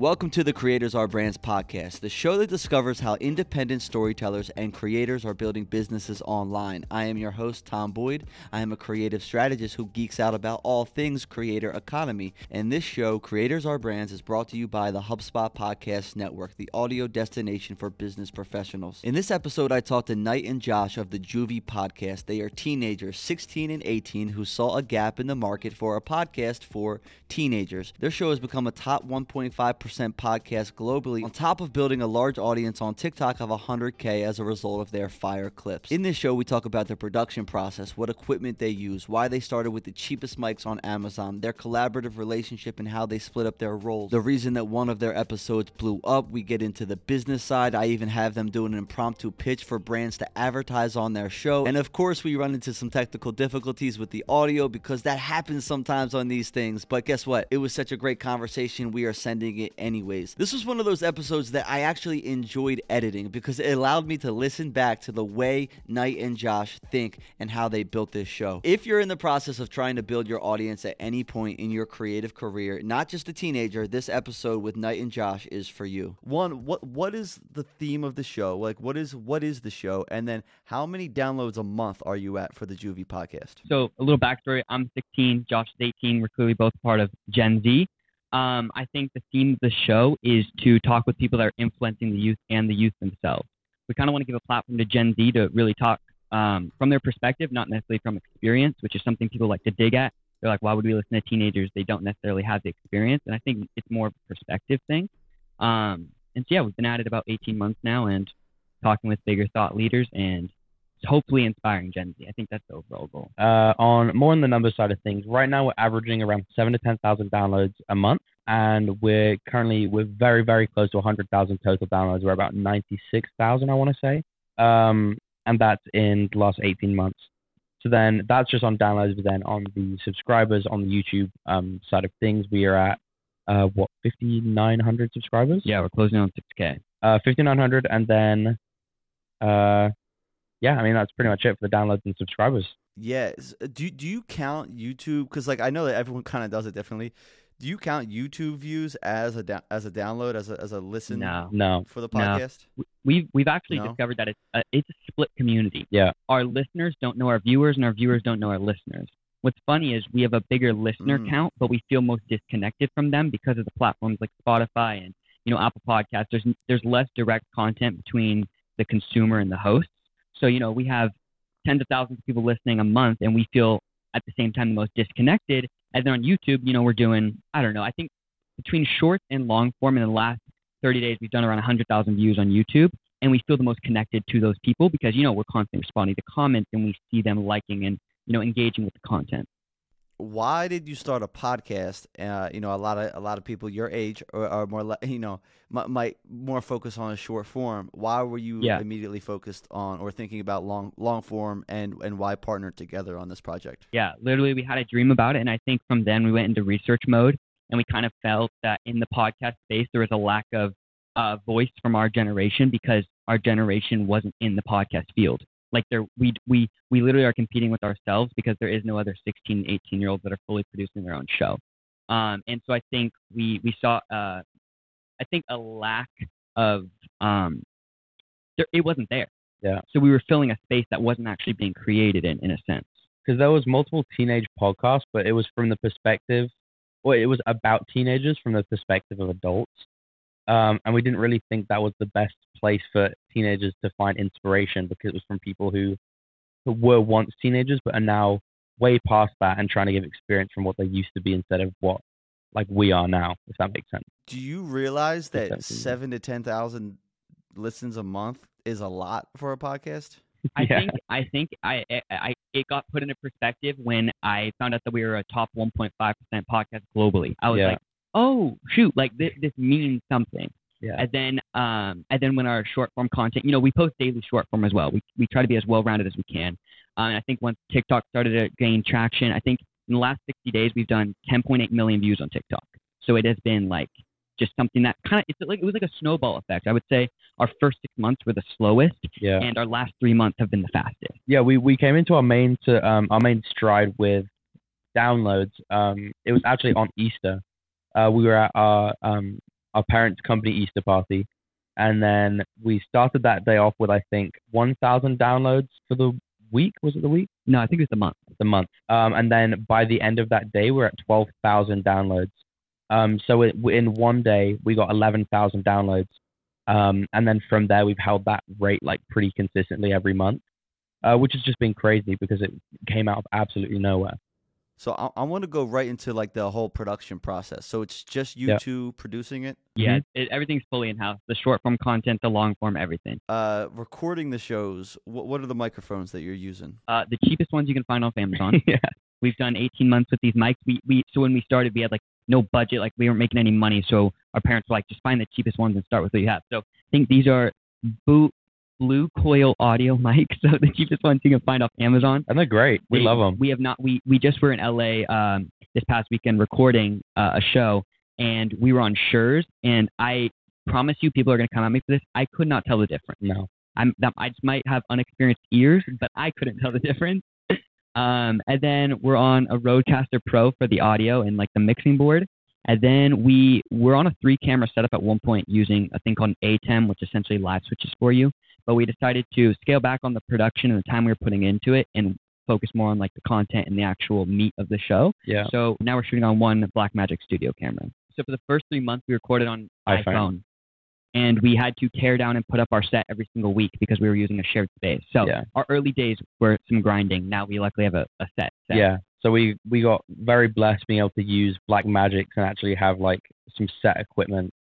Welcome to the Creators Are Brands podcast, the show that discovers how independent storytellers and creators are building businesses online. I am your host, Tom Boyd. I am a creative strategist who geeks out about all things creator economy. And this show, Creators Are Brands, is brought to you by the HubSpot Podcast Network, the audio destination for business professionals. In this episode, I talked to Knight and Josh of the Juvie podcast. They are teenagers, 16 and 18, who saw a gap in the market for a podcast for teenagers. Their show has become a top 1.5% podcast globally, on top of building a large audience on TikTok of 100K as a result of their fire clips. In this show, we talk about their production process, what equipment they use, why they started with the cheapest mics on Amazon, their collaborative relationship, and how they split up their roles. The reason that one of their episodes blew up, we get into the business side. I even have them do an impromptu pitch for brands to advertise on their show. And of course, we run into some technical difficulties with the audio because that happens sometimes on these things. But guess what? It was such a great conversation. We are sending it anyways. This was one of those episodes that I actually enjoyed editing because it allowed me to listen back to the way Knight and Josh think and how they built this show. If you're in the process of trying to build your audience at any point in your creative career, not just a teenager, this episode with Knight and Josh is for you. One, what what is the theme of the show? Like what is what is the show? And then how many downloads a month are you at for the Juvie podcast? So a little backstory: I'm 16, Josh is 18. We're clearly both part of Gen Z. Um, I think the theme of the show is to talk with people that are influencing the youth and the youth themselves. We kind of want to give a platform to Gen Z to really talk um, from their perspective, not necessarily from experience, which is something people like to dig at. They're like, why would we listen to teenagers? They don't necessarily have the experience. And I think it's more of a perspective thing. Um, and so, yeah, we've been at it about 18 months now and talking with bigger thought leaders and hopefully inspiring Gen Z. I think that's the overall goal. Uh, on more on the number side of things, right now we're averaging around seven to ten thousand downloads a month, and we're currently we're very very close to hundred thousand total downloads. We're about ninety six thousand, I want to say, um, and that's in the last eighteen months. So then that's just on downloads. But then on the subscribers on the YouTube um, side of things, we are at uh, what fifty nine hundred subscribers. Yeah, we're closing on 6K. Uh, fifty nine hundred, and then. Uh, yeah, I mean that's pretty much it for the downloads and subscribers. Yes. Do do you count YouTube? Because like I know that everyone kind of does it differently. Do you count YouTube views as a da- as a download as a as a listen? No. No. For the No. podcast. We've we've actually No? discovered that it's a, it's a split community. Yeah. Our listeners don't know our viewers, and our viewers don't know our listeners. What's funny is we have a bigger listener Mm. count, but we feel most disconnected from them because of the platforms like Spotify and you know Apple Podcasts. There's there's less direct content between the consumer and the hosts. So you know we have tens of thousands of people listening a month, and we feel at the same time the most disconnected. And then on YouTube, you know, we're doing I don't know. I think between short and long form in the last 30 days, we've done around 100,000 views on YouTube, and we feel the most connected to those people because you know we're constantly responding to comments and we see them liking and you know engaging with the content. Why did you start a podcast? Uh, you know, a lot of a lot of people your age are, are more you know might, might more focus on a short form. Why were you Yeah. immediately focused on or thinking about long long form and and why partner together on this project? Yeah, literally, we had a dream about it, and I think from then we went into research mode, and we kind of felt that in the podcast space there was a lack of uh, voice from our generation because our generation wasn't in the podcast field. Like there, we we we literally are competing with ourselves because there is no other 16, 18 year olds that are fully producing their own show. Um, and so I think we we saw uh, I think a lack of um, there, it wasn't there. Yeah. So we were filling a space that wasn't actually being created in in a sense. because there was multiple teenage podcasts, but it was from the perspective, well, it was about teenagers from the perspective of adults, um, and we didn't really think that was the best place for teenagers to find inspiration because it was from people who, who were once teenagers but are now way past that and trying to give experience from what they used to be instead of what like we are now, if that makes sense. Do you realize that seven to ten thousand listens a month is a lot for a podcast? I Yeah. think I think I, I I it got put into perspective when I found out that we were a top 1.5 percent podcast globally. I was Yeah. like, oh shoot, like this this means something. Yeah. And then um and then when our short form content, you know, we post daily short form as well. We we try to be as well rounded as we can. Uh, and I think once TikTok started to gain traction, I think in the last 60 days we've done 10.8 million views on TikTok. So it has been like just something that kind of it's like it was like a snowball effect. I would say our first six months were the slowest, Yeah. and our last three months have been the fastest. yeah, we, we came into our main to um, our main stride with downloads. Um, it was actually on Easter. Uh, we were at our um, our parents' company Easter party, and then we started that day off with I think 1,000 downloads for the week. Was it the week? No, I think it's the month. The month. Um, and then by the end of that day, we're at 12,000 downloads. Um, so it, in one day, we got 11,000 downloads. Um, and then from there, we've held that rate like pretty consistently every month, uh, which has just been crazy because it came out of absolutely nowhere. So I, I want to go right into like the whole production process. So it's just you Yeah. two producing it, Yeah, it, everything's fully in house. The short form content, the long form, everything. uh, recording the shows. What, what are the microphones that you're using? Uh, the cheapest ones you can find off Amazon. yeah. We've done 18 months with these mics. We, we so when we started, we had like no budget, like we weren't making any money. So our parents were like, just find the cheapest ones and start with what you have. So I think these are boot blue coil audio mics. So the cheapest ones you can find off Amazon. And they're great. We They- love them. We have not. We we just were in LA um, this past weekend recording uh, a show, and we were on Shure, and I promise you, people are going to come at me for this. I could not tell the difference. No. I'm I just might have unexperienced ears, but I couldn't tell the difference. Um, and then we're on a Rodecaster Pro for the audio and like the mixing board. And then we were on a three camera setup at one point using a thing called an ATEM, which essentially live switches for you. But we decided to scale back on the production and the time we were putting into it and focus more on like the content and the actual meat of the show. Yeah. So now we're shooting on one Blackmagic Studio camera. So for the first three months, we recorded on iPhone. iPhone. And we had to tear down and put up our set every single week because we were using a shared space. So Yeah. our early days were some grinding. Now we luckily have a, a set, set. Yeah. So we we got very blessed being able to use Blackmagic and actually have like some set equipment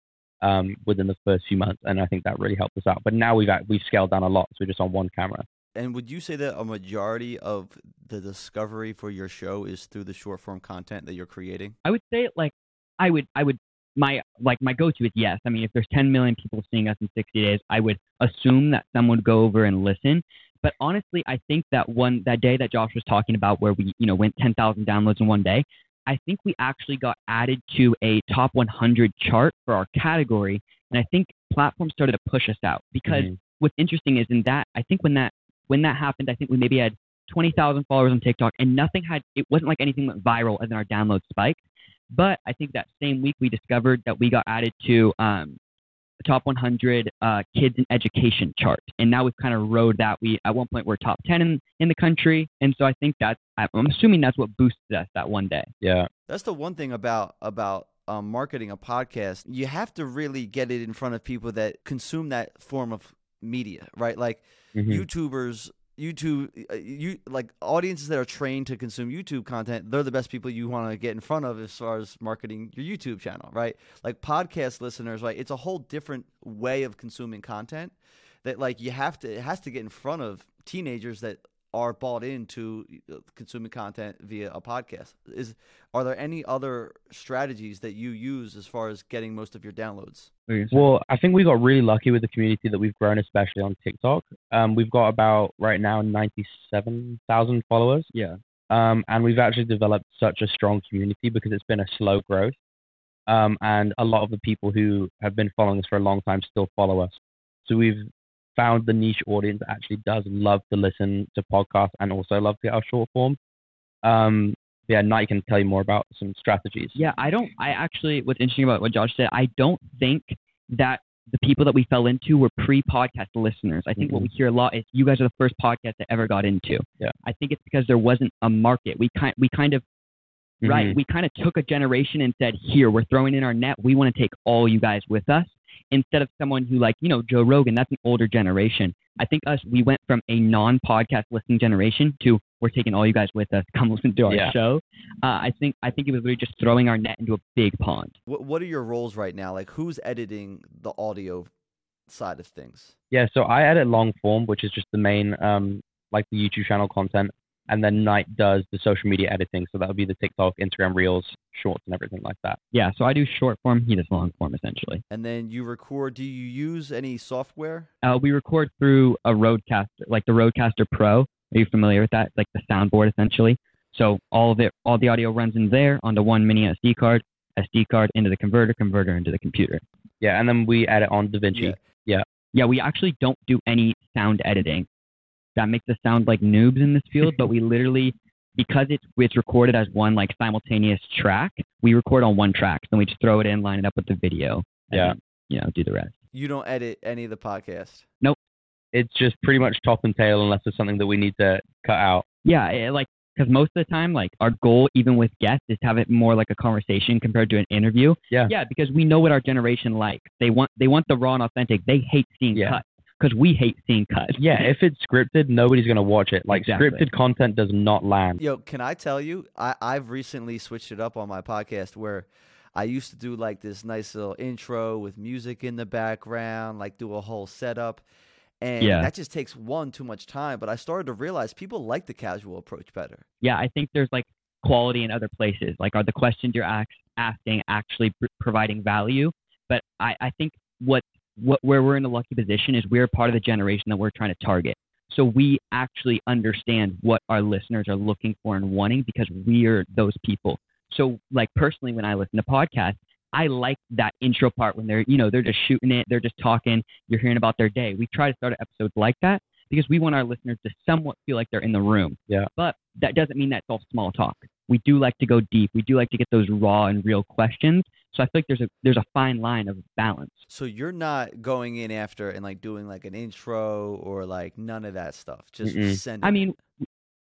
um, within the first few months, and I think that really helped us out. But now we've we've scaled down a lot, so we're just on one camera. And would you say that a majority of the discovery for your show is through the short form content that you're creating? I would say like I would I would my like my go to is yes. I mean if there's 10 million people seeing us in 60 days, I would assume that someone would go over and listen. But honestly, I think that one that day that Josh was talking about where we you know went 10,000 downloads in one day, I think we actually got added to a top 100 chart for our category, and I think platforms started to push us out because Mhm. what's interesting is in that I think when that when that happened, I think we maybe had 20,000 followers on TikTok, and nothing had it wasn't like anything went viral, and then our downloads spiked. But I think that same week we discovered that we got added to um, top 100 uh, kids in education chart, and now we've kind of rode that. We at one point we're top 10 in, in the country, and so I think that's I'm assuming that's what boosted us that one day. Yeah. That's the one thing about about um, marketing a podcast. You have to really get it in front of people that consume that form of media, right? Like Mhm. YouTubers, YouTube, uh, you like audiences that are trained to consume YouTube content. They're the best people you want to get in front of as far as marketing your YouTube channel, right? Like podcast listeners, right? It's a whole different way of consuming content that like you have to it has to get in front of teenagers that are bought into uh, consuming content via a podcast. Is are there any other strategies that you use as far as getting most of your downloads? Well, I think we got really lucky with the community that we've grown, especially on TikTok. Um, we've got about right now 97,000 followers. yeah, Um, and we've actually developed such a strong community because it's been a slow growth. Um, and a lot of the people who have been following us for a long time still follow us. So we've found the niche audience that actually does love to listen to podcasts and also love to get our short form. Um, yeah, Knight can tell you more about some strategies. Yeah, I don't. I actually, what's interesting about what Josh said, I don't think that the people that we fell into were pre-podcast listeners. I think what we hear a lot is you guys are the first podcast I ever got into. Yeah. I think it's because there wasn't a market. We kind we kind of right. Mhm. We kind of took a generation and said, here we're throwing in our net. We want to take all you guys with us instead of someone who like you know Joe Rogan. That's an older generation. I think us we went from a non-podcast listening generation to we're taking all you guys with us. Come listen to our Yeah. show. Uh, I think I think it was really just throwing our net into a big pond. What What are your roles right now? Like who's editing the audio side of things? Yeah, so I edit long form, which is just the main, um, like the YouTube channel content, and then Knight does the social media editing. So that would be the TikTok, Instagram Reels, Shorts, and everything like that. Yeah, so I do short form. He does long form essentially. And then you record. Do you use any software? Uh, we record through a Rodecaster, like the Rodecaster Pro. Are you familiar with that? It's like the soundboard essentially. So all of it, all the audio runs in there onto one mini SD card, SD card into the converter, converter into the computer. Yeah, and then we edit on DaVinci. Yeah. Yeah, we actually don't do any sound editing. That makes us sound like noobs in this field, but we literally, because it's it's recorded as one like simultaneous track, we record on one track. Then we just throw it in, line it up with the video. and Yeah. then, you know, do the rest. You don't edit any of the podcast. Nope, it's just pretty much top and tail unless it's something that we need to cut out. Yeah, it, like because most of the time, like our goal, even with guests, is to have it more like a conversation compared to an interview. Yeah. Yeah, because we know what our generation likes. They want they want the raw and authentic. They hate seeing Yeah. cuts because we hate seeing cuts. Yeah, if it's scripted, nobody's gonna watch it. Like Exactly. scripted content does not land. Yo, can I tell you? I, I've recently switched it up on my podcast where I used to do like this nice little intro with music in the background, like do a whole setup. And Yeah. that just takes one too much time. But I started to realize people like the casual approach better. yeah, I think there's like quality in other places. Like, are the questions you're ax- asking actually pr- providing value? But I, I think what, what where we're in a lucky position is we're part of the generation that we're trying to target. So we actually understand what our listeners are looking for and wanting because we're those people. So, like personally, when I listen to podcasts, I like that intro part when they're, you know, they're just shooting it, they're just talking, you're hearing about their day. We try to start episodes like that because we want our listeners to somewhat feel like they're in the room. Yeah. But that doesn't mean that's all small talk. We do like to go deep. We do like to get those raw and real questions. So I feel like there's a there's a fine line of balance. So you're not going in after and like doing like an intro or like none of that stuff. Just Mm-mm. sending. I mean,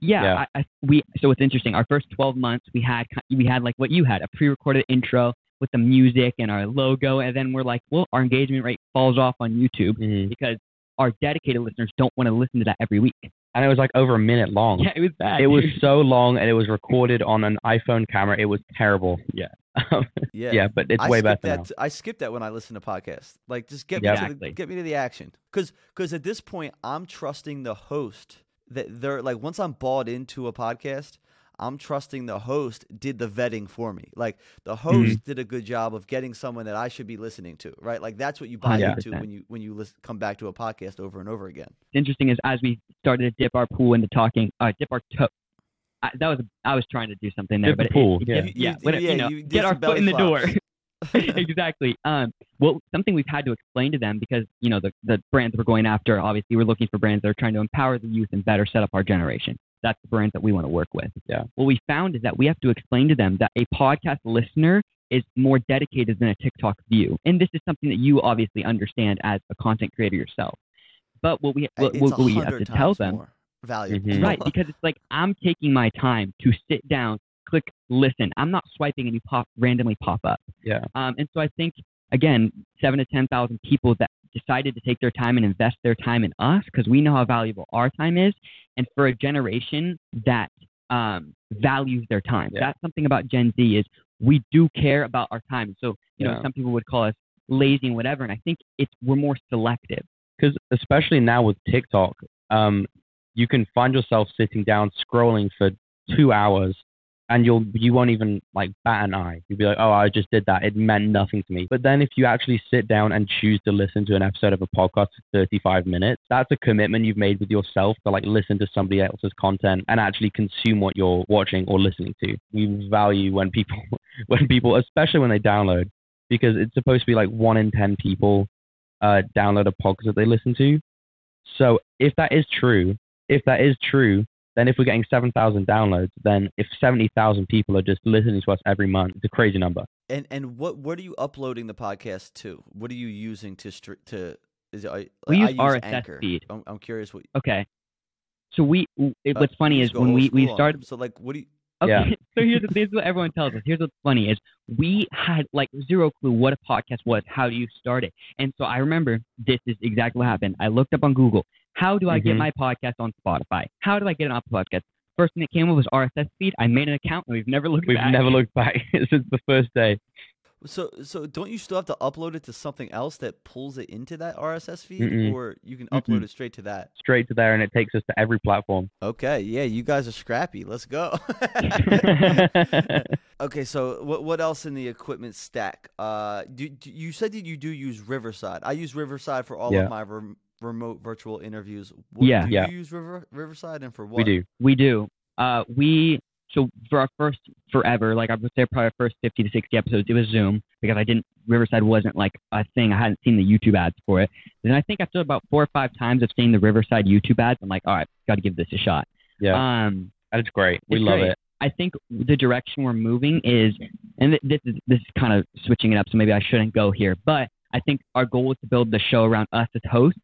yeah, Yeah. I, I, we. So it's interesting. Our first 12 months, we had we had like what you had, a pre-recorded intro with the music and our logo, and then we're like, well, our engagement rate falls off on YouTube Mhm. because our dedicated listeners don't want to listen to that every week. And it was like over a minute long. Yeah, it was bad. It was so long and it was recorded on an iPhone camera. It was terrible. Yeah. Um, yeah. yeah, but it's I way better that. now. I skip that when I listen to podcasts. Like, just get me to the, get me to the action. Because because at this point, I'm trusting the host that they're like. Once I'm bought into a podcast, I'm trusting the host did the vetting for me. Like the Mm-hmm. host did a good job of getting someone that I should be listening to. Right. Like that's what you buy into 100%. when you when you listen, come back to a podcast over and over again. interesting is as we started to dip our pool into talking, uh, dip our toe. I, that was I was trying to do something there, Dip the but it- pool, it, yeah. yeah, You- yeah, you- whatever, yeah, you know, you get our some foot in the door. exactly. Um, well, something we've had to explain to them because you know the the brands we're going after. Obviously, we're looking for brands that are trying to empower the youth and better set up our generation. That's the brands that we want to work with. Yeah. What we found is that we have to explain to them that a podcast listener is more dedicated than a TikTok view, and this is something that you obviously understand as a content creator yourself. But what we what, what we have to tell them more valuable. Mhm. right because it's like i'm taking my time to sit down click listen i'm not swiping and you pop randomly pop up Yeah. um, and so i think again seven to ten thousand people that decided to take their time and invest their time in us because we know how valuable our time is and for a generation that um, values their time Yeah. that's something about gen z is we do care about our time so you know some people would call us lazy and whatever and i think it's we're more selective because especially now with TikTok, um, you can find yourself sitting down scrolling for two hours, and you'll you won't even like bat an eye. You'll be like, oh, I just did that. It meant nothing to me. But then if you actually sit down and choose to listen to an episode of a podcast for 35 minutes, that's a commitment you've made with yourself to like listen to somebody else's content and actually consume what you're watching or listening to. We value when people when people, especially when they download, because it's supposed to be like one in ten people uh, download a podcast that they listen to. So if that is true, if that is true, then if we're getting 7,000 downloads, then if 70,000 people are just listening to us every month, it's a crazy number. And and what what are you uploading the podcast to? What are you using to str- to? Is it, I, We I use Anchor. feed. I'm, I'm curious what. Okay. So we, it, uh, what's funny you is when we, we school on started. So like, what do you? Okay. Yeah. so here's this is what everyone tells us. Here's what's funny is we had like zero clue what a podcast was. How do you start it? And so I remember this is exactly what happened. I looked up on Google. How do I get Mhm. my podcast on Spotify? How do I get an on podcast? First thing that came up was RSS feed. I made an account and we've never looked We've back. never looked back since the first day. So so don't you still have to upload it to something else that pulls it into that RSS feed, Mm-mm. or you can Mm-mm. upload it straight to that? Straight to there, and it takes us to every platform. Okay, yeah, you guys are scrappy. Let's go. okay, so what what else in the equipment stack? Uh, do, do you said that you do use Riverside? I use Riverside for all Yeah. of my rem- remote virtual interviews. What, Yeah. do Yeah. you use River Riverside and for what? we do. We do. Uh, we so for our first forever, like I would say, probably our first fifty to sixty episodes, it was Zoom because I didn't Riverside wasn't like a thing. I hadn't seen the YouTube ads for it. Then I think after about four or five times of seeing the Riverside YouTube ads, I'm like, all right, got to give this a shot. Yeah, Um, and it's great. We love great. it. I think the direction we're moving is, and th- this is this is kind of switching it up, so maybe I shouldn't go here, but I think our goal is to build the show around us as hosts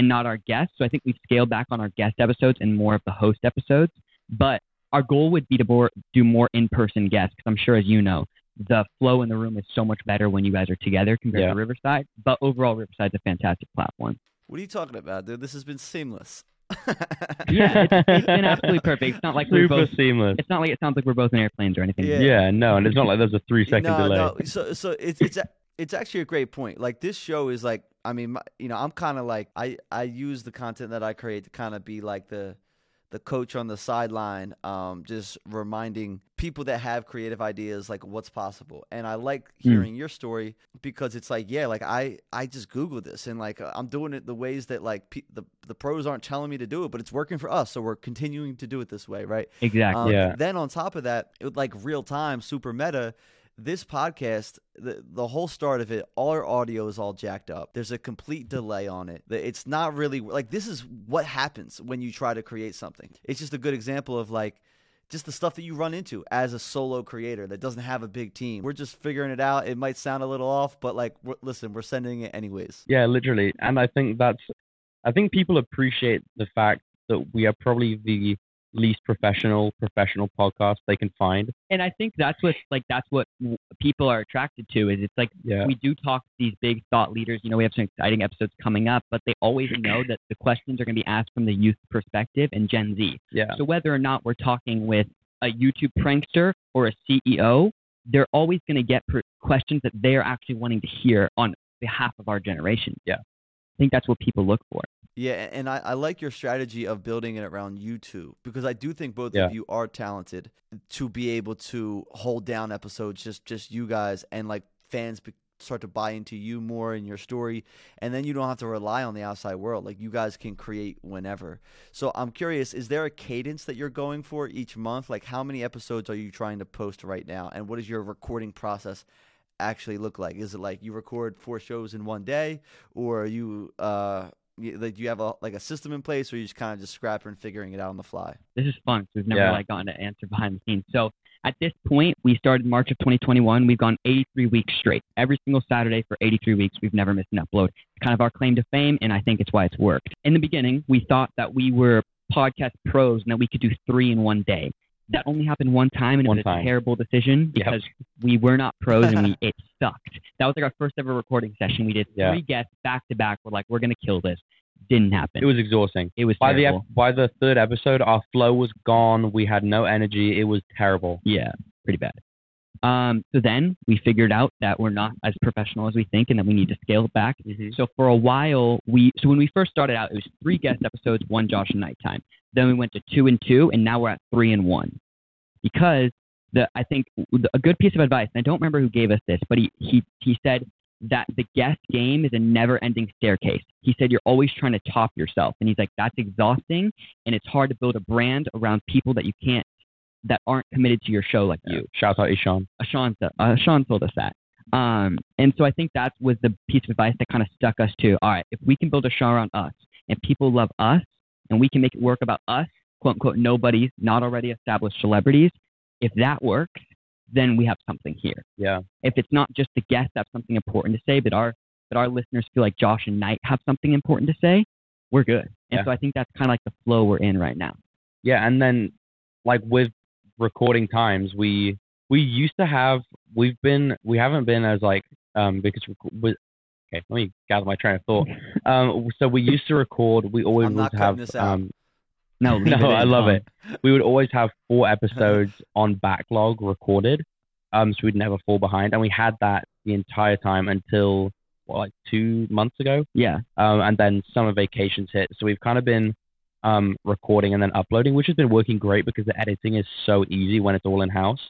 and not our guests. So I think we've scaled back on our guest episodes and more of the host episodes. But our goal would be to more, do more in-person guests because I'm sure, as you know, the flow in the room is so much better when you guys are together compared Yeah. to Riverside. But overall, Riverside's a fantastic platform. What are you talking about, dude? This has been seamless. Yeah, it's, it's been absolutely perfect. It's not like we're Super both. seamless. It's not like it sounds like we're both in airplanes or anything. Yeah. Yeah. no, and it's not like there's a three second no, delay. no. So, so it's it's a, it's actually a great point. Like this show is like, I mean, my, you know, I'm kind of like I I use the content that I create to kind of be like the the coach on the sideline, um, just reminding people that have creative ideas like what's possible. And I like Hmm. hearing your story because it's like, yeah, like I I just googled this and like I'm doing it the ways that like pe- the the pros aren't telling me to do it, but it's working for us, so we're continuing to do it this way, right? Exactly. Um, Yeah. Then on top of that, it, like real time, super meta. This podcast, the the whole start of it, all our audio is all jacked up. There's a complete delay on it. It's not really like this is what happens when you try to create something. It's just a good example of like just the stuff that you run into as a solo creator that doesn't have a big team. We're just figuring it out. It might sound a little off, but like, we're, listen, we're sending it anyways. Yeah, literally. And I think that's, I think people appreciate the fact that we are probably the least professional professional podcast they can find. and I think that's what like that's what people are attracted to is it's like Yeah. we do talk to these big thought leaders. You know, we have some exciting episodes coming up, but they always know that the questions are going to be asked from the youth perspective and Gen Z. Yeah. So whether or not we're talking with a YouTube prankster or a CEO, they're always going to get per- questions that they are actually wanting to hear on behalf of our generation. Yeah. I think that's what people look for. Yeah, and I, I like your strategy of building it around you two because I do think both Yeah. of you are talented to be able to hold down episodes, just just you guys, and like fans be, start to buy into you more and your story, and then you don't have to rely on the outside world. Like you guys can create whenever. So I'm curious, is there a cadence that you're going for each month? Like how many episodes are you trying to post right now, and what does your recording process? actually look like is it like you record four shows in one day or are you uh like do you have a like a system in place or you just kind of just scrapping and figuring it out on the fly This is fun. 'cause We've never Yeah. like gotten an answer behind the scenes. So at this point, we started March of 2021. We've gone 83 weeks straight. Every single Saturday for 83 weeks, we've never missed an upload. It's kind of our claim to fame, and I think it's why it's worked. In the beginning, we thought that we were podcast pros and that we could do three in one day. That only happened one time, and One it was time. a terrible decision Yep. because we were not pros and we it sucked. That was like our first ever recording session. We did Yeah. three guests back to back. We're like, we're gonna kill this. Didn't happen. It was exhausting. it was By the terrible. ep- by the third episode, our flow was gone. We had no energy. It was terrible. Yeah, pretty bad. Um, so then we figured out that we're not as professional as we think and that we need to scale it back. So for a while, we so when we first started out, it was three guest episodes, one Josh and Nighttime. Then we went to two and two, and now we're at three and one. Because the I think a good piece of advice, and I don't remember who gave us this, but he he he said that the guest game is a never-ending staircase. He said you're always trying to top yourself, and he's like that's exhausting, and it's hard to build a brand around people that you can't that aren't committed to your show like you. Shout out. Uh, Sean, uh, Sean told us that. Um, and so I think that was the piece of advice that kind of stuck us to, all right, if we can build a show around us and people love us and we can make it work about us, quote unquote, nobodies, not already established celebrities, if that works, then we have something here. Yeah. If it's not just the guests that have something important to say, but our, but our listeners feel like Josh and Knight have something important to say, we're good. And Yeah. so I think that's kind of like the flow we're in right now. Yeah, and then like with recording times, we we used to have we've been we haven't been as like um because rec- with okay let me gather my train of thought. Um, so we used to record. We always I'm would not cutting have this out. um No, no I love Tom. it. We would always have four episodes on backlog recorded, um so we'd never fall behind, and we had that the entire time until what like two months ago Yeah. um, and then summer vacations hit. So we've kind of been um, recording and then uploading, which has been working great because the editing is so easy when it's all in house.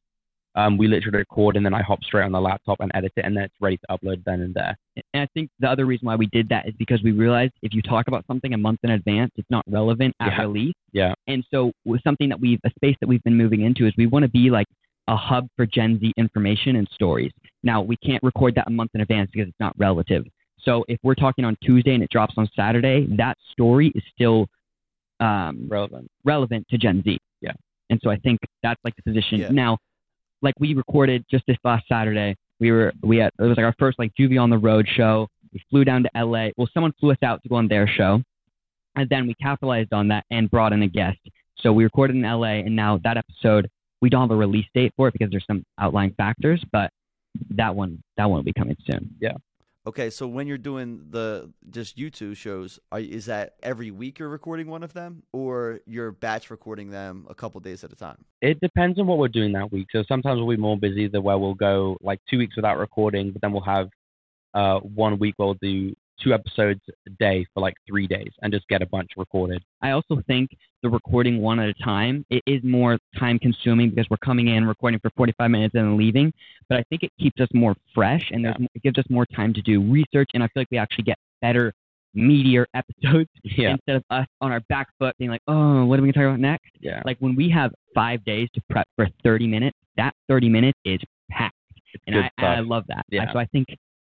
Um, we literally record and then I hop straight on the laptop and edit it, and then it's ready to upload then and there. And I think the other reason why we did that is because we realized if you talk about something a month in advance, it's not relevant at Yeah. release. Yeah. And so with something that we've a space that we've been moving into is we want to be like a hub for Gen Z information and stories. Now we can't record that a month in advance because it's not relative. So if we're talking on Tuesday and it drops on Saturday, that story is still um, Relevant. relevant to Gen Z. Yeah. And so I think that's like the position. Yeah. Now, like we recorded just this last Saturday, we were we had it was like our first like Juvie on the road show. We flew down to LA. Well, someone flew us out to go on their show, and then we capitalized on that and brought in a guest. So we recorded in LA, and now that episode we don't have a release date for it because there's some outlying factors, but that one that one will be coming soon. Okay, so when you're doing the just YouTube shows, are, is that every week you're recording one of them, or you're batch recording them a couple days at a time? It depends on what we're doing that week. So sometimes we'll be more busy than where we'll go like two weeks without recording, but then we'll have uh, one week where we'll do two episodes a day for like three days and just get a bunch recorded. I also think the recording one at a time it is more time consuming because we're coming in recording for 45 minutes and then leaving. But I think it keeps us more fresh and there's, it gives us more time to do research. And I feel like we actually get better, meatier episodes Yeah. instead of us on our back foot being like, oh, what are we gonna talk about next? Yeah. Like when we have five days to prep for 30 minutes, that 30 minutes is packed, and I, I love that. Yeah. So I think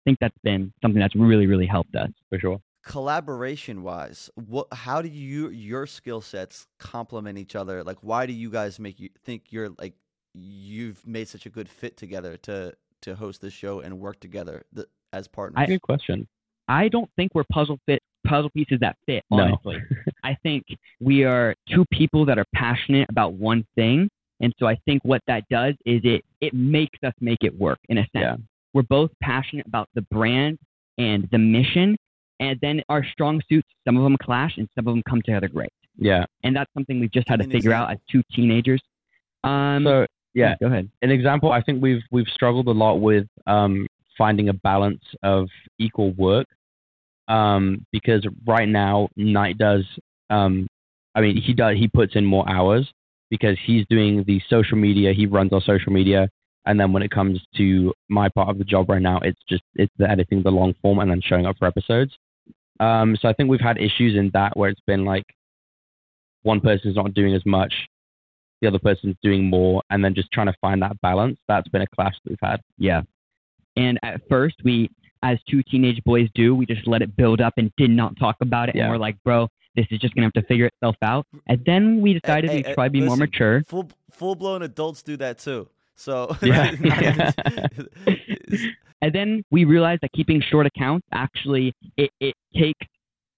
think that's been something that's really really helped us. for sure. Collaboration wise, what? How do you your skill sets complement each other? Like, why do you guys make you think you're like you've made such a good fit together to to host this show and work together th- as partners? I, Good question. I don't think we're puzzle fit puzzle pieces that fit. No. I think we are two people that are passionate about one thing, and so I think what that does is it it makes us make it work in a sense. Yeah. We're both passionate about the brand and the mission, and then our strong suits. Some of them clash, and some of them come together great. Yeah. And that's something we've just had to an figure out as two teenagers. Um, So yeah, go ahead. an example, I think we've we've struggled a lot with um, finding a balance of equal work um, because right now Knight does. Um, I mean, he does. He puts in more hours because he's doing the social media. He runs our social media, and then when it comes to my part of the job right now, it's just it's the editing the long form and then showing up for episodes. Um, so I think we've had issues in that where it's been like one person's not doing as much, the other person's doing more, and then just trying to find that balance. That's been a clash that we've had. Yeah. And at first, we, as two teenage boys do, we just let it build up and did not talk about it. Yeah. And we're like, bro, this is just going to have to figure itself out. And then we decided hey, we'd hey, try to be more mature. Full full blown adults do that too. So Yeah. And then we realized that keeping short accounts actually, it, it takes,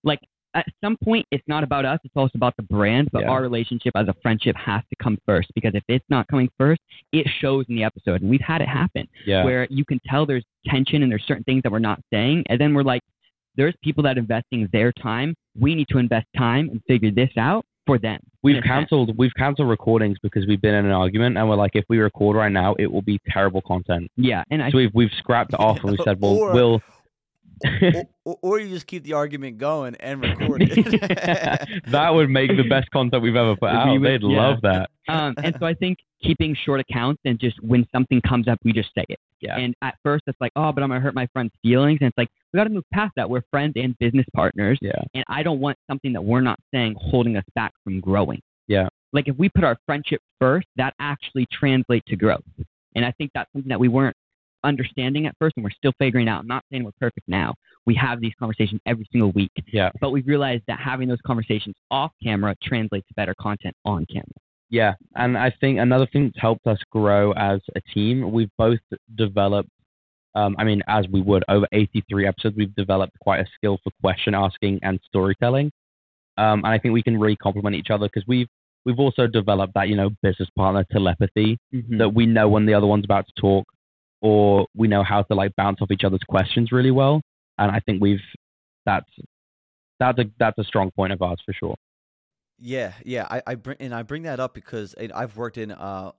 like, at some point, it's not about us, it's also about the brand. But Yeah. our relationship as a friendship has to come first because if it's not coming first, it shows in the episode. And we've had it happen. Yeah. where you can tell there's tension and there's certain things that we're not saying. And then we're like, there's people that are investing their time. We need to invest time and figure this out for them. We've in a sense. cancelled we've cancelled recordings because we've been in an argument and we're like, if we record right now, it will be terrible content. Yeah, and I So we've we've scrapped it off and we said, well, Or- we'll. Or, or, or you just keep the argument going and record it. that would make the best content we've ever put out. would- They'd yeah. love that. um, and so I think keeping short accounts and just when something comes up, we just say it. Yeah. And at first, it's like, oh, but I'm gonna hurt my friend's feelings, and it's like we got to move past that. We're friends and business partners, Yeah. and I don't want something that we're not saying holding us back from growing. Yeah. Like if we put our friendship first, that actually translates to growth. And I think that's something that we weren't understanding at first, and we're still figuring out. I'm not saying we're perfect now. We have these conversations every single week, Yeah. but we've realized that having those conversations off camera translates to better content on camera. Yeah, and I think another thing that's helped us grow as a team, we've both developed. Um, I mean, as we would over 83 episodes, we've developed quite a skill for question asking and storytelling. Um, and I think we can really complement each other because we've we've also developed that you know business partner telepathy Mm-hmm. that we know when the other one's about to talk, or we know how to like bounce off each other's questions really well. And I think we've that's that's a that's a strong point of ours for sure. Yeah, yeah. I, I bring and I bring that up because I've worked in uh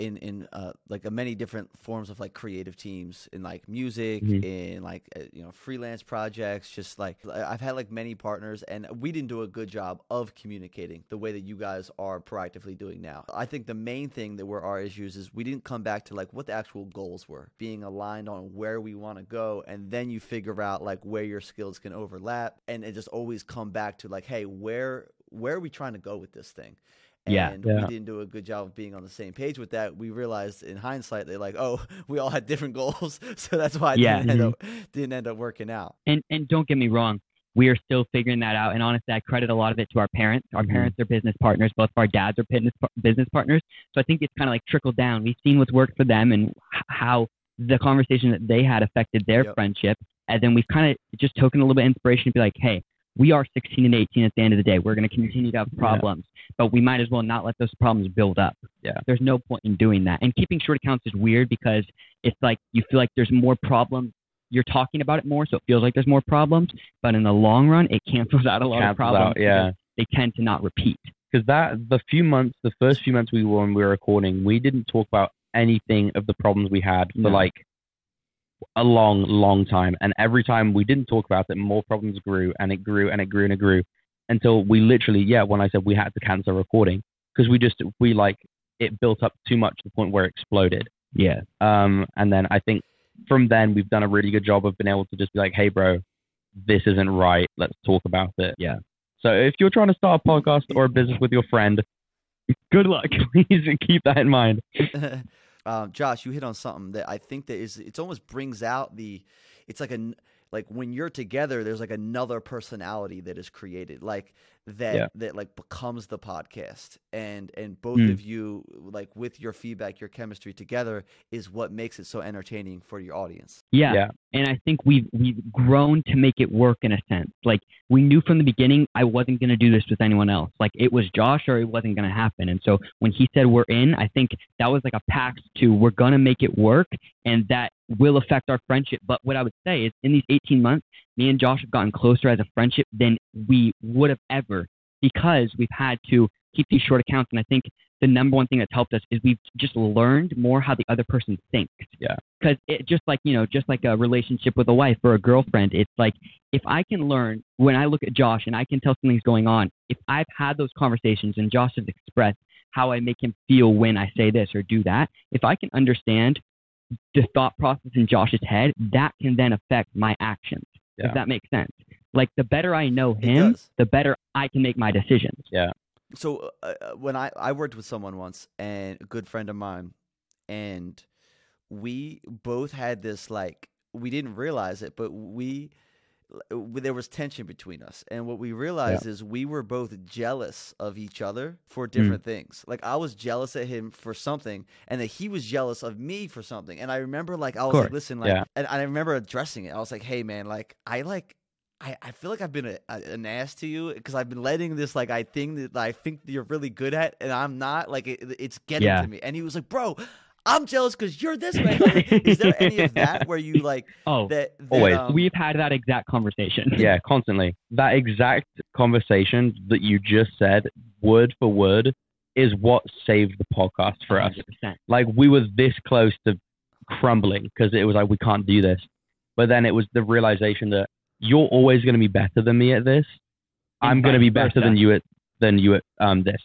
in in uh like uh, many different forms of like creative teams in like music Mhm. in like uh, you know freelance projects just like I've had like many partners and we didn't do a good job of communicating the way that you guys are proactively doing now. I think the main thing that were our issues is we didn't come back to like what the actual goals were, being aligned on where we want to go and then you figure out like where your skills can overlap and it just always come back to like hey, where where are we trying to go with this thing? Yeah. And Yeah. we didn't do a good job of being on the same page with that. We realized in hindsight they're like, oh, we all had different goals, so that's why it Yeah. didn't, end up, didn't end up working out. and and don't get me wrong, we are still figuring that out. And honestly, I credit a lot of it to our parents. Our Mhm. parents are business partners. Both of our dads are business business partners. So I think it's kind of like trickled down. We've seen what's worked for them and how the conversation that they had affected their Yep. friendship. and then we've kind of just taken a little bit of inspiration to be like, hey, we are 16 and 18 at the end of the day. We're going to mm-hmm. continue to have problems, but we might as well not let those problems build up. Yeah. There's no point in doing that. And keeping short accounts is weird because it's like you feel like there's more problems. You're talking about it more, so it feels like there's more problems. But in the long run, it cancels out a lot of problems. out, yeah. They tend to not repeat. because that the few months, the first few months we were when we were recording, we didn't talk about anything of the problems we had for No. like a long, long time. And every time we didn't talk about it, more problems grew and it grew and it grew and it grew until we literally, yeah, when I said we had to cancel recording because we just we like it built up too much to the point where it exploded. Yeah. Um, and then I think from then we've done a really good job of being able to just be like, hey, bro, this isn't right. Let's talk about it. Yeah. So if you're trying to start a podcast or a business with your friend, good luck. Please keep that in mind. um, Josh, you hit on something that I think that is it's almost brings out the it's like a like when you're together there's like another personality that is created. Like that Yeah. that like becomes the podcast and and both Mm. of you like with your feedback your chemistry together is what makes it so entertaining for your audience Yeah. Yeah. And I think we've we've grown to make it work in a sense. Like we knew from the beginning I wasn't gonna do this with anyone else. Like it was Josh or it wasn't gonna happen. And so when he said we're in, I think that was like a pact to we're gonna make it work and that will affect our friendship. But what I would say is in these eighteen months, me and Josh have gotten closer as a friendship than we would have ever because we've had to keep these short accounts. And I think the number one thing that's helped us is we've just learned more how the other person thinks. Yeah. because it just like you know just like a relationship with a wife or a girlfriend it's like if i can learn when i look at josh and i can tell something's going on if i've had those conversations and josh has expressed how i make him feel when i say this or do that if i can understand the thought process in josh's head that can then affect my actions Yeah. if that makes sense like the better i know him the better i can make my decisions Yeah. so uh, uh, when I I worked with someone once and a good friend of mine, and we both had this like we didn't realize it, but we l- there was tension between us, and what we realized is we were both jealous of each other for hmm. different things. Like I was jealous at him for something, and that he was jealous of me for something. And I remember like I was like, listen, like, Yeah. and I remember addressing it. I was like, hey man, like I like I, I feel like I've been a, a, an ass to you because I've been letting this like I think that I think that you're really good at and I'm not like it, it's getting Yeah. to me and he was like bro I'm jealous because you're this way Like, is there any of that where you like oh that, that Always. um, we've had that exact conversation Yeah, constantly. That exact conversation that you just said, word for word, is what saved the podcast for us. 100%. Like we were this close to crumbling because it was like we can't do this. But then it was the realization that you're always going to be better than me at this. And I'm going to be better versa. than you at than you at um this,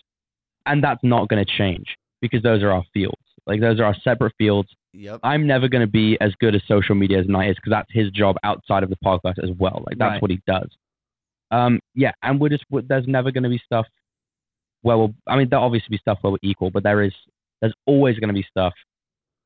and that's not going to change because those are our fields. Like those are our separate fields. yep I'm never going to be as good at social media as Knight is because that's his job outside of the podcast as well. Like that's Right. what he does. Um, yeah, and we're just we're- there's never going to be stuff where we'll. I mean, there'll obviously be stuff where we're equal, but there is there's always going to be stuff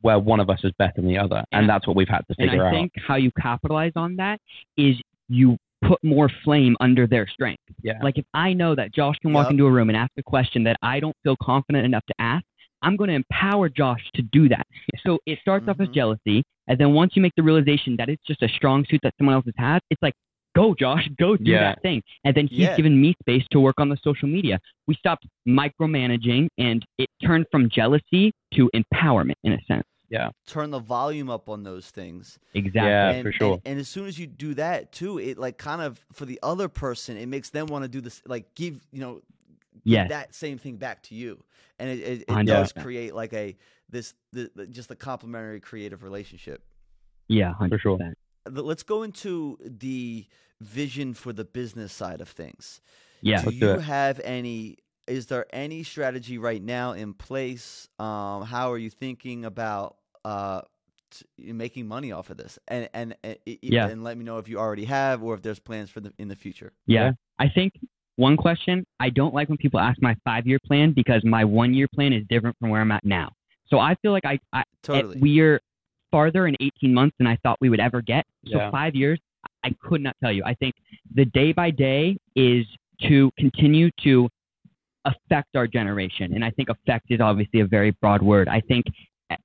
where one of us is better than the other, and, And- that's what we've had to figure I out. how you capitalize on that is you put more flame under their strength. Yeah. Like if I know that Josh can walk Yep. into a room and ask a question that I don't feel confident enough to ask, I'm going to empower Josh to do that. So it starts off as Mhm. jealousy, and then once you make the realization that it's just a strong suit that someone else has had, it's like, go Josh, go do Yeah. that thing. And then he's Yeah. given me space to work on the social media. We stopped micromanaging, and it turned from jealousy to empowerment in a sense. Yeah. Turn the volume up on those things Exactly. Yeah, and, for sure. and, and as soon as you do that too it like kind of for the other person it makes them want to do this like give you know give Yes. that same thing back to you and it, it, it does create like a this the, the, just a complementary creative relationship Yeah, 100%. For sure. Let's go into the vision for the business side of things Yeah. do Let's do you have any is there any strategy right now in place um how are you thinking about uh t- making money off of this and and, and i- i- Yeah. and let me know if you already have or if there's plans for the in the future Yeah. Yeah. I think one question I don't like when people ask my five year plan because my one year plan is different from where I'm at now. So I feel like I, I totally we're farther in 18 months than I thought we would ever get. So Yeah. five years, I could not tell you. I think the day by day is to continue to affect our generation. And I think affect is obviously a very broad word. I think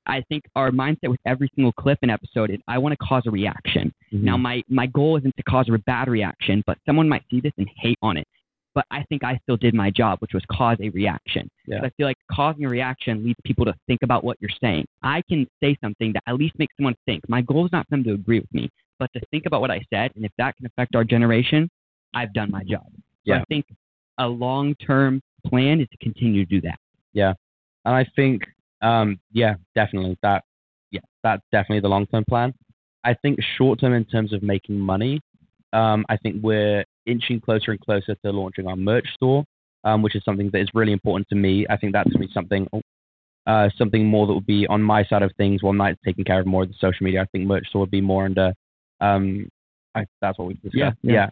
I think our mindset with every single clip and episode is I want to cause a reaction. Now, Mhm. my my goal isn't to cause a bad reaction, but someone might see this and hate on it. But I think I still did my job, which was cause a reaction. Yeah. I feel like causing a reaction leads people to think about what you're saying. I can say something that at least makes someone think. My goal is not for them to agree with me, but to think about what I said, and if that can affect our generation, I've done my job. So I think a long term plan is to continue to do that. Yeah. And I think, um, yeah, definitely that, yeah, that's definitely the long term plan. I think short term in terms of making money, um, I think we're inching closer and closer to launching our merch store, um, which is something that is really important to me. I think that's going to be something, uh, something more that will be on my side of things while Knight's taking care of more of the social media. I think merch store would be more under, um, I, that's what we discussed. Yeah, yeah. yeah.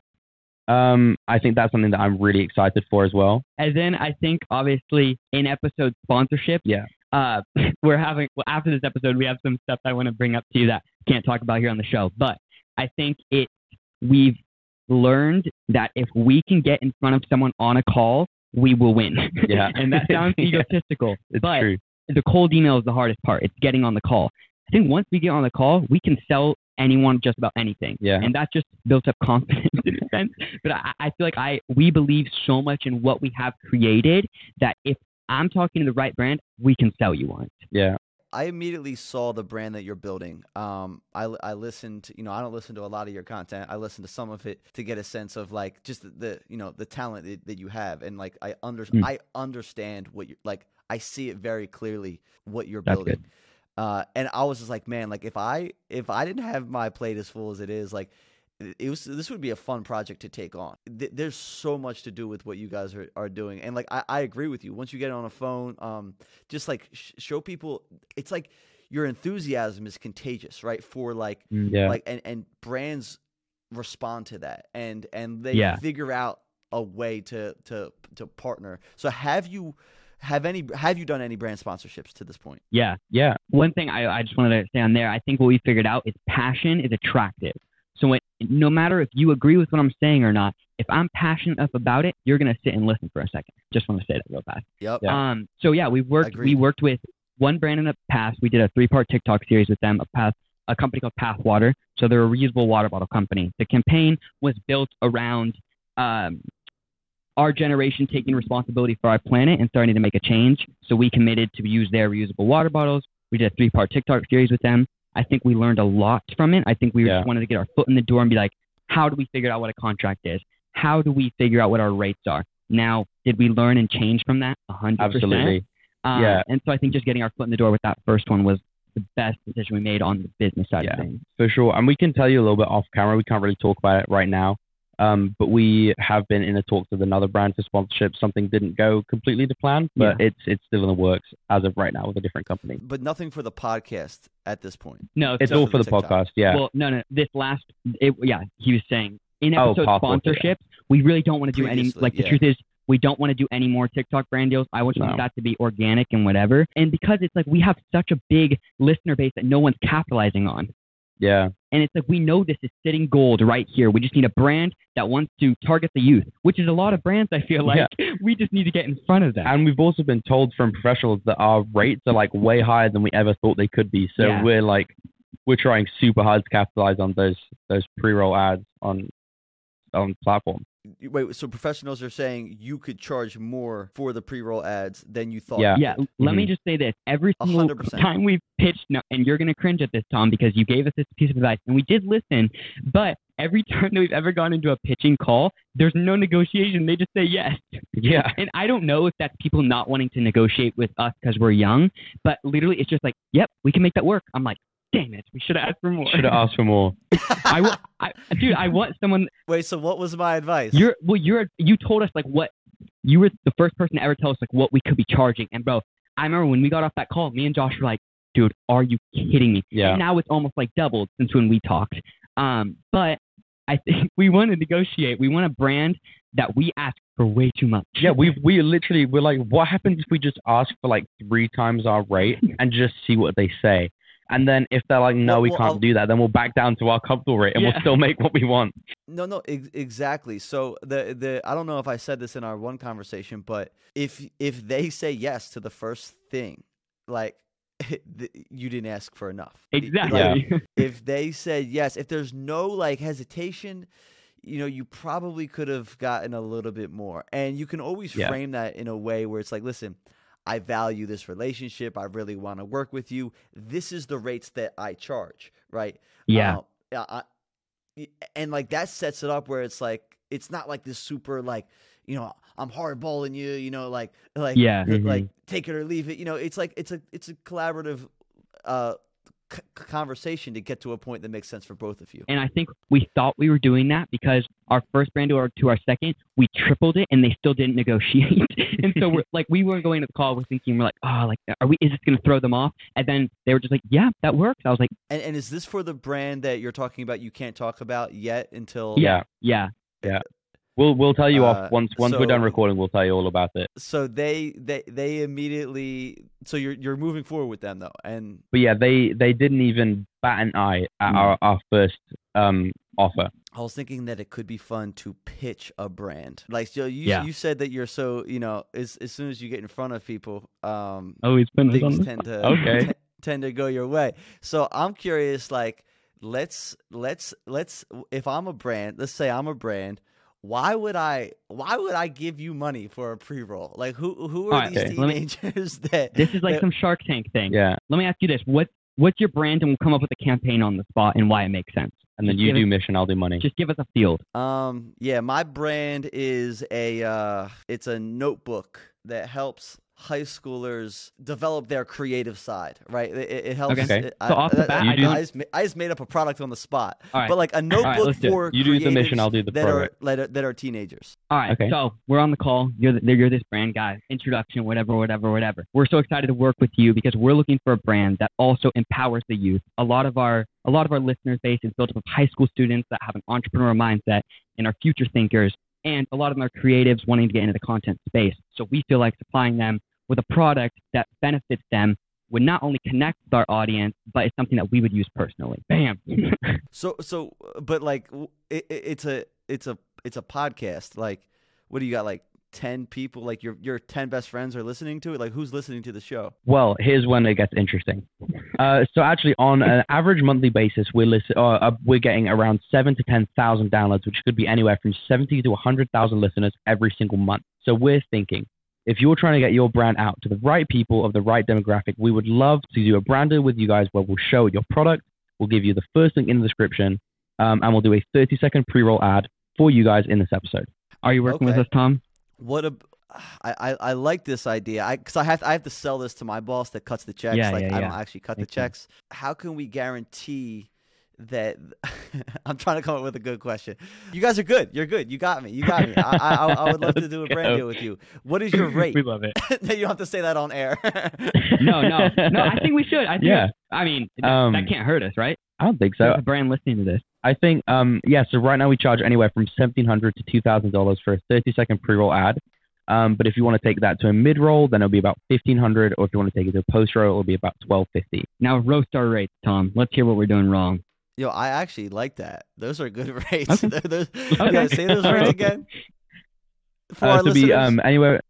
Um, I think that's something that I'm really excited for as well. And then I think obviously in episode sponsorship, Yeah. uh, we're having well after this episode we have some stuff I want to bring up to you that can't talk about here on the show. But I think it we've learned that if we can get in front of someone on a call, we will win. Yeah. and that sounds egotistical, It's but true. the cold email is the hardest part. It's getting on the call. I think once we get on the call, we can sell anyone just about anything. Yeah. And that just built up confidence in a sense. But I, I feel like I we believe so much in what we have created that if I'm talking to the right brand, we can sell you on. It. Yeah. I immediately saw the brand that you're building. Um, I, I listened, you know, I don't listen to a lot of your content. I listen to some of it to get a sense of like just the, the you know, the talent that, that you have. And like, I under, Mm. I understand what you're like. I see it very clearly what you're That's building. Uh, and I was just like, man, like if I, if I didn't have my plate as full as it is, like it was, this would be a fun project to take on. Th- There's so much to do with what you guys are, are doing. And like, I, I agree with you. Once you get on a phone, um, just like sh- show people it's like your enthusiasm is contagious right for like Yeah. like and and brands respond to that and and they Yeah. figure out a way to to to partner so have you have any have you done any brand sponsorships to this point Yeah. yeah. One thing I, I just wanted to say on there, I think what we figured out is passion is attractive. So when, no matter if you agree with what I'm saying or not, if I'm passionate enough about it, you're gonna sit and listen for a second. Just want to say that real fast. yep Um, so yeah, we worked. Agreed. We worked with one brand in the past. We did a three-part TikTok series with them. A path, a company called Path Water. So they're a reusable water bottle company. The campaign was built around um, our generation taking responsibility for our planet and starting to make a change. So we committed to use their reusable water bottles. We did a three-part TikTok series with them. I think we learned a lot from it. I think we Yeah. just wanted to get our foot in the door and be like, how do we figure out what a contract is? How do we figure out what our rates are? Now, did we learn and change from that? A hundred percent. Absolutely. Uh, Yeah. And so I think just getting our foot in the door with that first one was the best decision we made on the business side Yeah. of things. For sure. And we can tell you a little bit off camera. We can't really talk about it right now. Um, but we have been in the talks with another brand for sponsorship. Something didn't go completely to plan, but Yeah. it's it's still in the works as of right now with a different company. but nothing for the podcast at this point No, It's so, all for for the the podcast. Yeah. well, no, no. This last, it, yeah, he was saying in Oh, episode Path Water, yeah. sponsorships, we really don't want to do any. Previously, Like the yeah. truth is, we don't want to do any more TikTok brand deals. I just want No. that to be organic and whatever. And because it's like we have such a big listener base that no one's capitalizing on. Yeah. And it's like we know this is sitting gold right here. We just need a brand that wants to target the youth, which is a lot of brands. I feel like we just need to get in front of that. And we've also been told from professionals that our rates are like way higher than we ever thought they could be. So Yeah. we're like we're trying super hard to capitalize on those those pre-roll ads on on platform. Wait so professionals are saying you could charge more for the pre-roll ads than you thought Yeah. you Yeah, could. let me Mhm. just say this: every single hundred percent. time we've pitched, no, and you're gonna cringe at this, Tom, because you gave us this piece of advice, and we did listen. But every time that we've ever gone into a pitching call, there's no negotiation; they just say yes. Yeah. And I don't know if that's people not wanting to negotiate with us because we're young, but literally, it's just like, "Yep, we can make that work." I'm like, "Damn it, we should have asked for more." Should have asked for more. I, wa- I, dude, I want someone. wait so what was my advice You're well. You're you told us like what you were the first person to ever tell us like what we could be charging. And bro, I remember when we got off that call, me and Josh were like, dude, are you kidding me? Yeah. And now it's almost like doubled since when we talked. Um, but I think we want to negotiate. We want a brand that we ask for way too much. Yeah, we've we literally we're like, what happens if we just ask for like three times our rate and just see what they say? And then if they're like, no, Well, we well, can't I'll- do that, then we'll back down to our comfortable rate and Yeah. we'll still make what we want. No, no, ex- exactly. So the the I don't know if I said this in our one conversation, but if if they say yes to the first thing, like you didn't ask for enough. Exactly. Like, if they said yes, if there's no like hesitation, you know, you probably could have gotten a little bit more. And you can always Yeah. frame that in a way where it's like, listen, I value this relationship. I really want to work with you. This is the rates that I charge, right? yeah. Um, yeah, and like that sets it up where it's like it's not like this super like you know I'm hardballing you, you know, like like Yeah. it- like take it or leave it. You know, it's like it's a it's a collaborative uh c- conversation to get to a point that makes sense for both of you. And I think we thought we were doing that because our first brand to our to our second, we tripled it, and they still didn't negotiate. and so we're like, we weren't going to the call, we're thinking, we're like, oh, like, are we? Is this going to throw them off? And then they were just like, yeah, that works. I was like, And and is this for the brand that you're talking about? You can't talk about yet until Yeah. Yeah. yeah, We'll we'll tell you Uh, off once once we're done recording. We'll tell you all about it. So they they they immediately so you're you're moving forward with them though, and But yeah, they they didn't even bat an eye at Mm. our, our first um offer. I was thinking that it could be fun to pitch a brand. Like so you Yeah. you said that you're so you know as as soon as you get in front of people, um, oh, he's been things tend to Okay. t- tend to go your way. So I'm curious, like let's let's let's if I'm a brand, let's say I'm a brand. Why would I? Why would I give you money for a pre-roll? Like who? Who are Alright, these okay, let me- teenagers that? This is like that- some Shark Tank thing. Yeah, Let me ask you this: what what's your brand, and we'll come up with a campaign on the spot and why it makes sense. And then you do us- mission, I'll do money. Just give us a field. Um, yeah, my brand is a uh it's a notebook that helps high schoolers develop their creative side, right? It, it- it helps. Okay. it- So off the I, bat, I, You do- I just, I just made up a product on the spot, All right. but like a notebook let's do it. for You do the mission, I'll do the that are, that are that are teenagers. All right, Okay. so we're on the call. You're the, you're this brand guy. Introduction, whatever, whatever, whatever. We're so excited to work with you because we're looking for a brand that also empowers the youth. A lot of our a lot of our listeners base is built up of high school students that have an entrepreneurial mindset and are future thinkers, and a lot of them are creatives wanting to get into the content space. So we feel like supplying them with a product that benefits them would not only connect with our audience, but it's something that we would use personally. Bam. So so, but like it, it, it's a it's a it's a podcast. Like, what do you got? Like ten people? Like your your ten best friends are listening to it. Like who's listening to the show? Well, here's when it gets interesting. Uh, so actually, on an average monthly basis, we're listen, uh, uh, we're getting around seven to ten thousand downloads, which could be anywhere from seventy to hundred thousand listeners every single month. So we're thinking, if you're trying to get your brand out to the right people of the right demographic, we would love to do a brander with you guys where we'll show your product, we'll give you the first link in the description, um, and we'll do a 30 second pre-roll ad for you guys in this episode. Are you working with us, Tom? What a I, I, I like this idea. I because I have I have to sell this to my boss that cuts the checks. Yeah, like yeah, I don't actually cut Makes the checks. How can we guarantee that? I'm trying to come up with a good question. You guys are good. You're good. You got me. You got me. I, I, I- I would love to do a brand go. deal with you. What is your rate? we love it. you don't have to say that on air. No, no, no. I think we should. I think. Yeah. I mean, that, Um, that can't hurt us, right? I don't think so. There's a brand listening to this. I think, um, yeah. So right now we charge anywhere from 1,700 to two thousand dollars for a thirty-second pre-roll ad. Um, but if you want to take that to a mid-roll, then it'll be about fifteen hundred. Or if you want to take it to a post-roll, it'll be about twelve fifty. Now roast our rates, Tom. Let's hear what we're doing wrong. Yo, I actually like that. Those are good rates. Okay. Those- Okay. You gotta say those rates again. For Uh, our so it'll be um, anywhere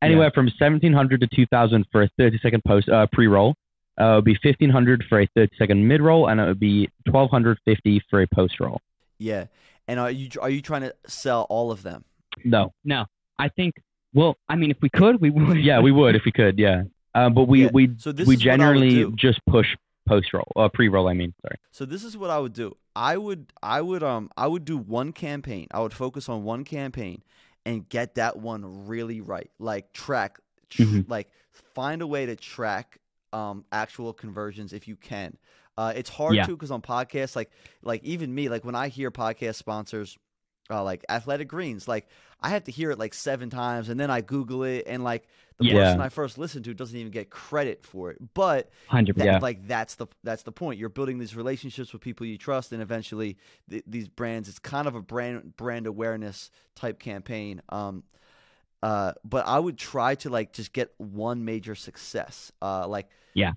anywhere from seventeen hundred to two thousand for a thirty-second post uh, pre-roll. Uh, it would be fifteen hundred for a thirty-second mid-roll, and it would be twelve hundred fifty for a post-roll. yeah. And are you are you trying to sell all of them? No, No, I think. Well, I mean, if we could, we would. yeah, we would if we could, yeah. Um, but we Yeah, we So this we is what I would generally just push post-roll or pre-roll. I mean, sorry. So this is what I would do. I would I would um I would do one campaign. I would focus on one campaign and get that one really right. Like track tr- Mhm. like find a way to track um actual conversions if you can. Uh it's hard Yeah. to cuz on podcasts like like even me like when I hear podcast sponsors uh, like Athletic Greens, like I have to hear it like seven times, and then I Google it, and like the Yeah. person I first listened to doesn't even get credit for it. But that. Yeah. like that's the that's the point you're building these relationships with people you trust and eventually th- these brands it's kind of a brand brand awareness type campaign um uh but i would try to like just get one major success uh like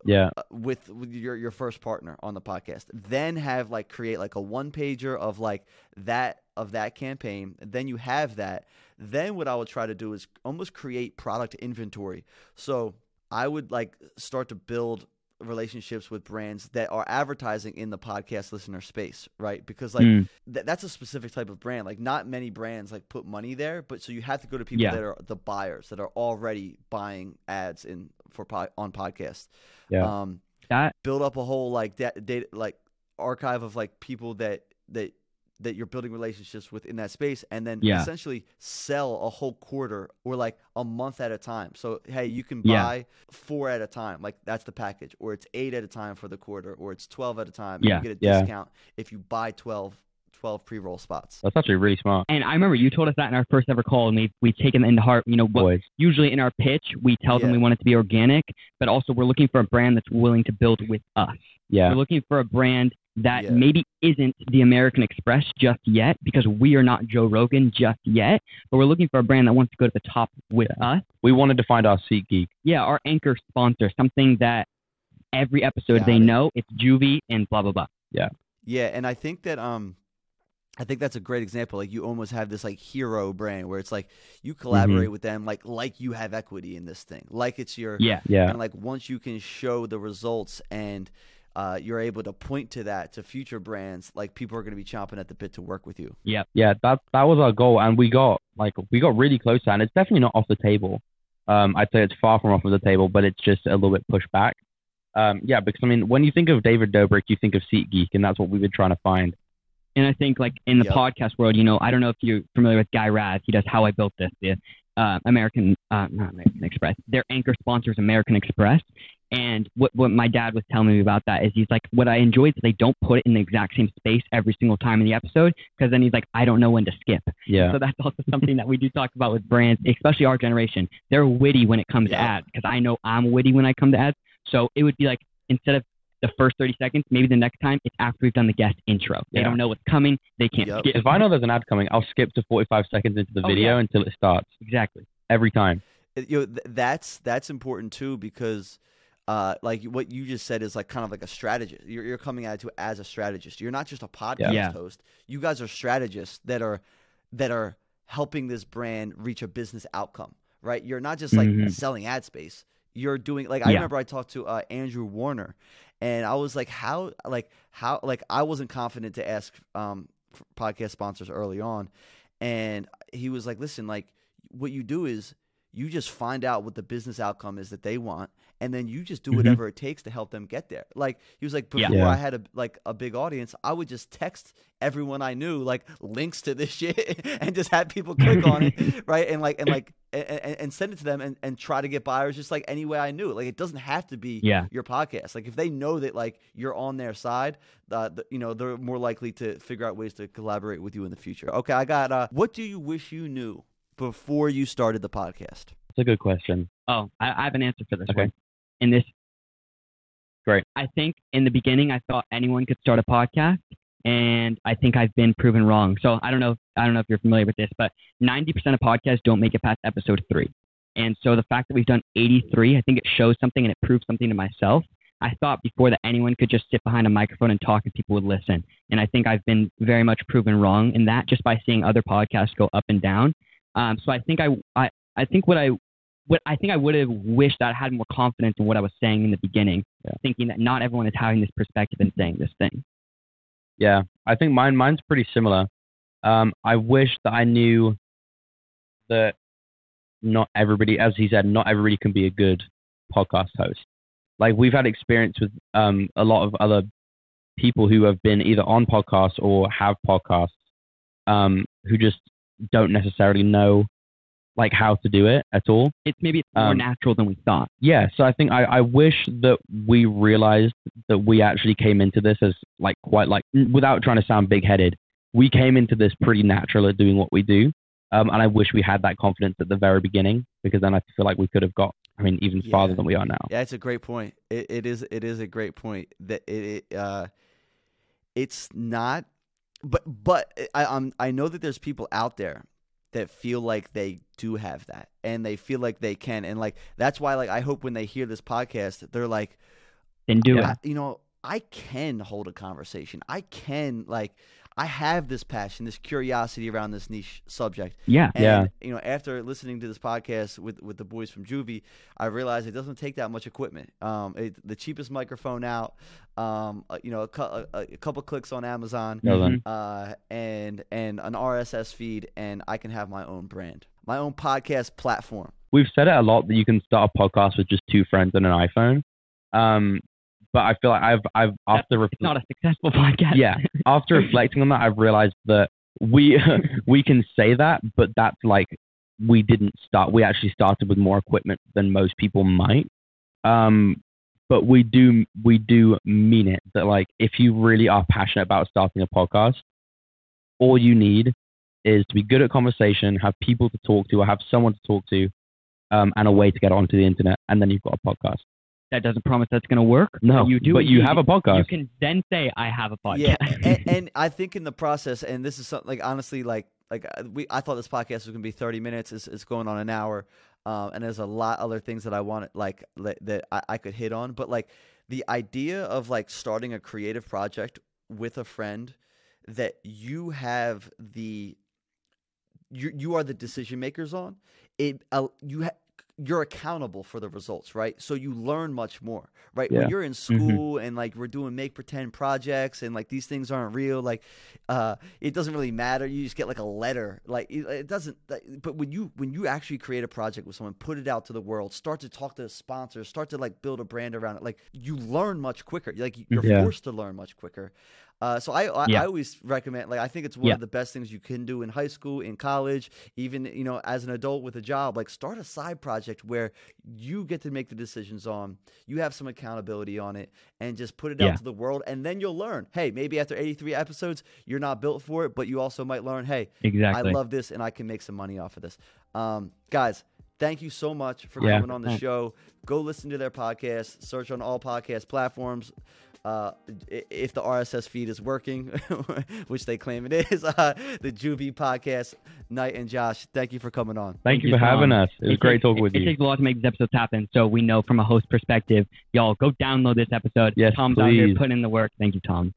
Yeah, uh, with, with your your first partner on the podcast. Then have like create like a one pager of like that of that campaign. Then you have that. Then what i would try to do is almost create product inventory. So i would like start to build relationships with brands that are advertising in the podcast listener space, right? Because like Mm. th- that's a specific type of brand. Like not many brands like put money there, but so you have to go to people Yeah. that are the buyers that are already buying ads in for po- on podcasts. Yeah. Um, That build up a whole like da- data like archive of like people that that that you're building relationships with in that space and then Yeah. essentially sell a whole quarter or like a month at a time so hey you can Yeah. buy four at a time like that's the package or it's eight at a time for the quarter or it's 12 at a time Yeah. and you get a Yeah. discount if you buy 12 12 pre-roll spots That's actually really smart, and I remember you told us that in our first ever call, and we've we've taken it into heart. You know, what boys. usually in our pitch we tell them we want it to be organic, but also we're looking for a brand that's willing to build with us. Yeah, We're looking for a brand that Yeah. maybe isn't the American Express just yet, because we are not Joe Rogan just yet. But we're looking for a brand that wants to go to the top with us. we wanted to find our SeatGeek. Yeah, our anchor sponsor, something that every episode Got they it. know it's Juvie and blah blah blah. Yeah, Yeah, and I think that um I think that's a great example. Like you almost have this like hero brand where it's like you collaborate with them like like you have equity in this thing. Like it's your Yeah, Yeah, and like once you can show the results and uh, you're able to point to that to future brands, like people are going to be chomping at the bit to work with you. yeah, yeah, that that was our goal, and we got like we got really close to that, and it's definitely not off the table. Um, I'd say it's far from off of the table, but it's just a little bit pushed back. Um, yeah, because I mean, when you think of David Dobrik, you think of SeatGeek, and that's what we've been trying to find. and I think like in the Yep. podcast world, you know, I don't know if you're familiar with Guy Raz. He does How I Built This, the uh, American, uh, not American Express. Their anchor sponsor is American Express. And what what my dad was telling me about that is he's like, what I enjoy is they don't put it in the exact same space every single time in the episode because then he's like, I don't know when to skip. Yeah, So that's also something that we do talk about with brands, especially our generation. They're witty when it comes to ads because I know I'm witty when I come to ads. So it would be like instead of the first 30 seconds, maybe the next time it's after we've done the guest intro. They Yeah. don't know what's coming. They can't Yep. skip. if I know there's an ad coming, I'll skip to 45 seconds into the Oh, video yeah. until it starts Exactly. every time. You know, th- that's that's important too because uh, like what you just said is like kind of like a strategist. You're, you're coming at it as a strategist. You're not just a podcast Yeah. host. You guys are strategists that are that are helping this brand reach a business outcome, right? You're not just like Mhm. selling ad space. You're doing like I Yeah. remember I talked to uh, Andrew Warner, and I was like, how like how like I wasn't confident to ask um, podcast sponsors early on, and he was like, listen, like what you do is you just find out what the business outcome is that they want and then you just do Mhm. whatever it takes to help them get there like he was like before Yeah. Yeah. i had a like a big audience i would just text everyone i knew like links to this shit and just have people click on it right and like and like and, and, and send it to them and, and try to get buyers just like any way i knew like it doesn't have to be Yeah. your podcast like if they know that like you're on their side uh, the, you know they're more likely to figure out ways to collaborate with you in the future okay i got uh what do you wish you knew before you started the podcast It's a good question. Oh, I, I have an answer for this Okay. one. In this, Great. I think in the beginning I thought anyone could start a podcast, and I think I've been proven wrong. So I don't know. I don't know if you're familiar with this, but 90% of podcasts don't make it past episode three. And so the fact that we've done 83, I think it shows something and it proves something to myself. I thought before that anyone could just sit behind a microphone and talk and people would listen. And I think I've been very much proven wrong in that just by seeing other podcasts go up and down. Um, so I think I, I, I think what I what I think I would have wished that I had more confidence in what I was saying in the beginning, Yeah. thinking that not everyone is having this perspective and saying this thing. Yeah, I think mine mine's pretty similar. Um, I wish that I knew that not everybody, as he said, not everybody can be a good podcast host. Like we've had experience with um, a lot of other people who have been either on podcasts or have podcasts um, who just don't necessarily know like how to do it at all. It's maybe it's more Um, natural than we thought. Yeah, so I think I, I wish that we realized that we actually came into this as like quite like without trying to sound big headed, we came into this pretty natural at doing what we do. Um, and I wish we had that confidence at the very beginning because then I feel like we could have got, I mean, even farther than we are now. Yeah, it's a great point. It, it is. It is a great point that it. it uh, it's not, but but I I'm, I know that there's people out there that feel like they do have that and they feel like they can and like that's why like I hope when they hear this podcast they're like Then do it. You know I can hold a conversation. I can like I have this passion, this curiosity around this niche subject. Yeah. And, Yeah. you know, after listening to this podcast with, with the boys from Juvie, I realized it doesn't take that much equipment. Um, it, the cheapest microphone out, um, uh, you know, a, cou- a, a couple clicks on Amazon, No, uh, and and an RSS feed, and I can have my own brand, my own podcast platform. We've said it a lot that you can start a podcast with just two friends and an iPhone. Um, but I feel like I've I've after ref- It's not a successful podcast. yeah after reflecting on that, I've realized that we we can say that, but that's like we didn't start. We actually started with more equipment than most people might. Um, but we do we do mean it that like if you really are passionate about starting a podcast, all you need is to be good at conversation, have people to talk to, or have someone to talk to, um, and a way to get onto the internet, and then you've got a podcast. That doesn't promise that's going to work. No, you do. but it, you have a podcast. You can then say, "I have a podcast." Yeah, and, and I think in the process, and this is something like honestly, like like uh, we, I thought this podcast was gonna be thirty minutes. It's, it's going on an hour, um, and there's a lot other things that I want like that, that I, I could hit on. But like the idea of like starting a creative project with a friend that you have the you you are the decision makers on it. Uh, you ha- you're accountable for the results, right? So you learn much more, right? When you're in school and like we're doing make pretend projects and like these things aren't real, like uh, it doesn't really matter. You just get like a letter, like it, it doesn't. But when you when you actually create a project with someone, put it out to the world, start to talk to sponsors, start to like build a brand around it, like you learn much quicker. Like you're Yeah. forced to learn much quicker. Uh, so I I, Yeah. I always recommend like I think it's one Yeah. of the best things you can do in high school, in college, even you know as an adult with a job. Like start a side project where you get to make the decisions on. You have some accountability on it, and just put it out to the world, and then you'll learn. Hey, maybe after 83 episodes, you're not built for it, but you also might learn. Hey, exactly. I love this, and I can make some money off of this. Um, guys, thank you so much for Yeah. coming on the show. Go listen to their podcast. Search on all podcast platforms. Uh, if the RSS feed is working, which they claim it is, uh, the Juvie podcast. Knight and Josh, thank you for coming on. Thank, Thank you you, for having Tom. us. It was great takes- talking with it, you. It takes a lot to make these episodes happen, so we know from a host perspective. Y'all go download this episode. Yes, Tom's out here putting in the work. Thank you, Tom.